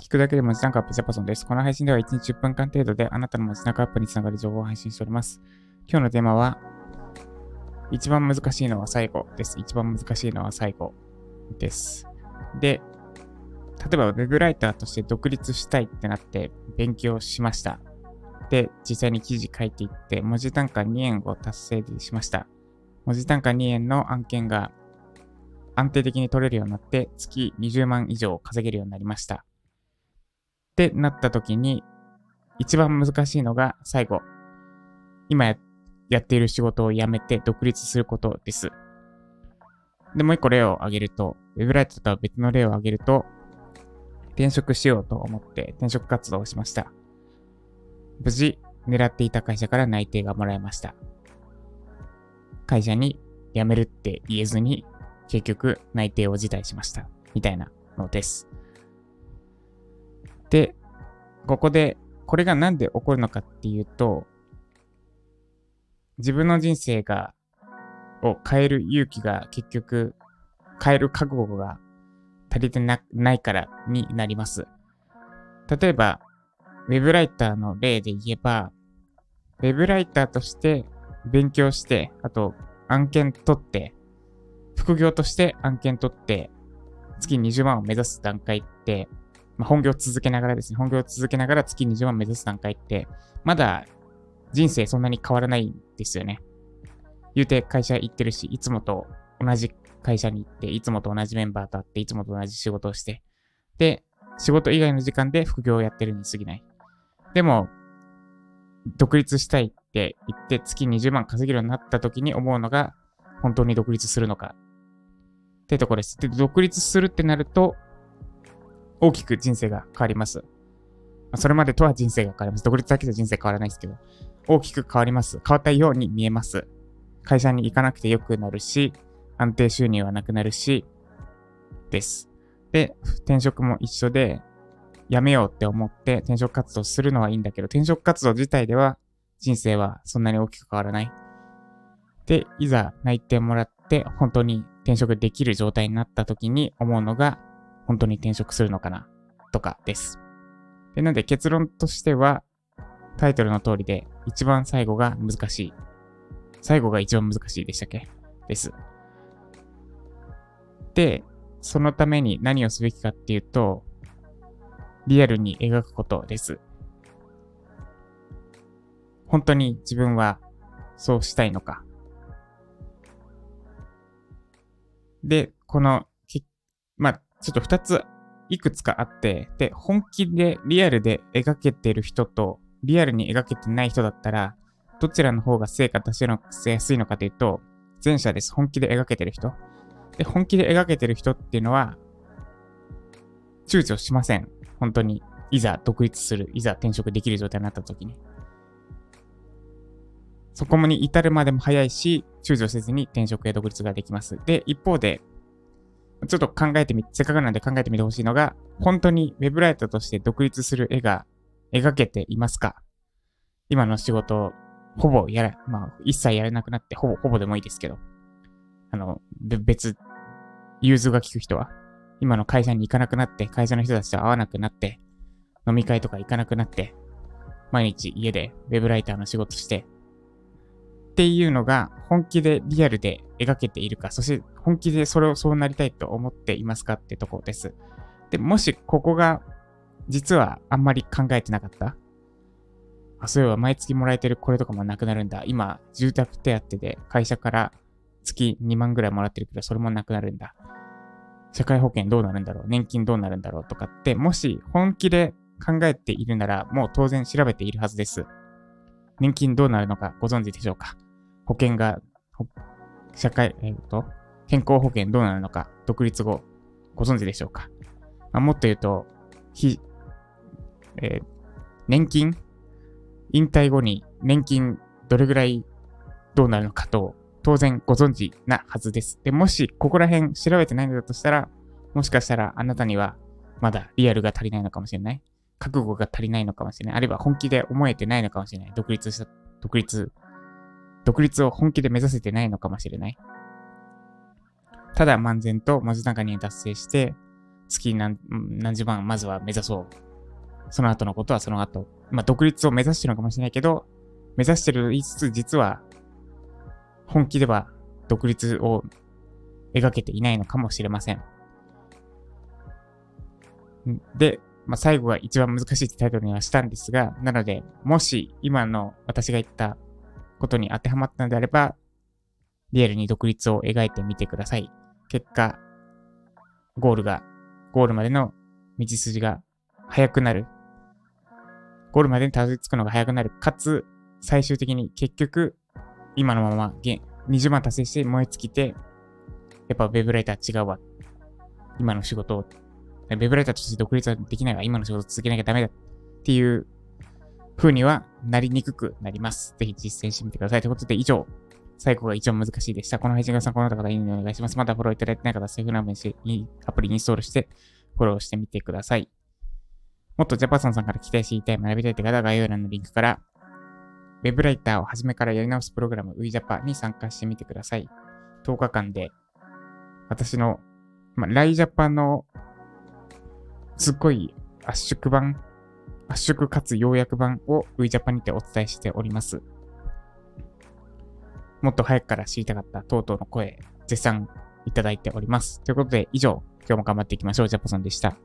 聞くだけで文字単価アップジャパソンです。この配信では1日10分間程度であなたの文字単価アップにつながる情報を配信しております。今日のテーマは、一番難しいのは最後です。一番難しいのは最後です。で、例えば Web ライターとして独立したいってなって勉強しました。で、実際に記事書いていって、文字単価2円を達成しました。文字単価2円の案件が安定的に取れるようになって、月20万以上稼げるようになりました。ってなった時に、一番難しいのが最後。今やっている仕事を辞めて独立することです。で、もう一個例を挙げると、ウェブライトとは別の例を挙げると、転職しようと思って転職活動をしました。無事、狙っていた会社から内定がもらえました。会社に辞めるって言えずに、結局内定を辞退しました。みたいなのです。で、ここで、これがなんで起こるのかっていうと、自分の人生が、を変える勇気が結局、変える覚悟が足りてなないからになります。例えば、ウェブライターの例で言えば、ウェブライターとして勉強して、あと案件取って、副業として案件取って、月20万を目指す段階って、まあ、本業続けながらですね、本業続けながら月20万目指す段階って、まだ人生そんなに変わらないんですよね。言うて会社行ってるし、いつもと同じ会社に行って、いつもと同じメンバーと会って、いつもと同じ仕事をして、で、仕事以外の時間で副業をやってるに過ぎない。でも、独立したいって言って月20万稼げるようになった時に思うのが、本当に独立するのかってとこです。で、独立するってなると、大きく人生が変わります。それまでとは人生が変わります。独立だけじゃ人生変わらないですけど、大きく変わります。変わったように見えます。会社に行かなくてよくなるし、安定収入はなくなるし、です。で、転職も一緒で、辞めようって思って転職活動するのはいいんだけど、転職活動自体では人生はそんなに大きく変わらない。で、いざ内定もらって本当に転職できる状態になった時に思うのが、本当に転職するのかなとかです。で、なんで結論としては、タイトルの通りで一番最後が難しい。最後が一番難しいでしたっけ？です。で、そのために何をすべきかっていうと、リアルに描くことです。本当に自分はそうしたいのか。で、この、まあ、ちょっと二ついくつかあって、で、本気でリアルで描けてる人と、リアルに描けてない人だったら、どちらの方が成果出せやすいのかというと、前者です。本気で描けてる人。で、本気で描けてる人っていうのは、躊躇しません。本当に。いざ独立する。いざ転職できる状態になった時に。そこに至るまでも早いし、躊躇せずに転職や独立ができます。で、一方で、ちょっと考えてみ、せっかくなんで考えてみてほしいのが、本当にウェブライターとして独立する絵が描けていますか？今の仕事、ほぼやら、まあ、一切やれなくなって、ほぼ、ほぼでもいいですけど、あの、別、融通が利く人は、今の会社に行かなくなって、会社の人たちと会わなくなって、飲み会とか行かなくなって、毎日家でウェブライターの仕事して、っていうのが本気でリアルで描けているか、そして本気でそれをそうなりたいと思っていますかってとこです。で、もしここが実はあんまり考えてなかった？あ、そういえば毎月もらえてるこれとかもなくなるんだ。今、住宅手当で会社から月2万ぐらいもらってるけど、それもなくなるんだ。社会保険どうなるんだろう？年金どうなるんだろうとかって、もし本気で考えているなら、もう当然調べているはずです。年金どうなるのかご存知でしょうか？保険が、社会、えっ、ー、と、健康保険どうなるのか、独立後、ご存知でしょうか、まあ、もっと言うと、ひ、えー、年金？引退後に年金どれぐらいどうなるのかと、当然ご存知なはずです。で、もしここら辺調べてないのだとしたら、もしかしたらあなたにはまだリアルが足りないのかもしれない。覚悟が足りないのかもしれない。あるいは本気で思えてないのかもしれない。独立した、独立、独立を本気で目指せてないのかもしれない。ただ漫然と文字中に達成して、月何何十万まずは目指そう。その後のことはその後。まあ、独立を目指してるのかもしれないけど、目指してる言いつつ、実は、本気では独立を描けていないのかもしれません。で、まあ、最後が一番難しいってタイトルにはしたんですが、なので、もし今の私が言ったことに当てはまったのであれば、リアルに独立を描いてみてください。結果、ゴールが、ゴールまでの道筋が速くなる。ゴールまでにたどり着くのが速くなる。かつ、最終的に結局、今のまま20万達成して燃え尽きて、やっぱウェブライター違うわ。今の仕事を、ウェブライターとして独立はできないわ。今の仕事を続けなきゃダメだ。っていう風にはなりにくくなります。ぜひ実践してみてください。ということで以上、最後が一番難しいでした。この配信が参考になった方、いいねお願いします。まだフォローいただいてない方、セーフラーメンし、アプリインストールして、フォローしてみてください。もっとジャパソンさんから期待していたい、学びたいって方は概要欄のリンクから、ウェブライターを初めからやり直すプログラム WeJapa に参加してみてください。10日間で、私の、まあ、ライジャパの、すっごい圧縮版、圧縮かつ要約版を WeJapa にてお伝えしております。もっと早くから知りたかったとうとうの声、絶賛いただいております。ということで、以上、今日も頑張っていきましょう。ジャパソンでした。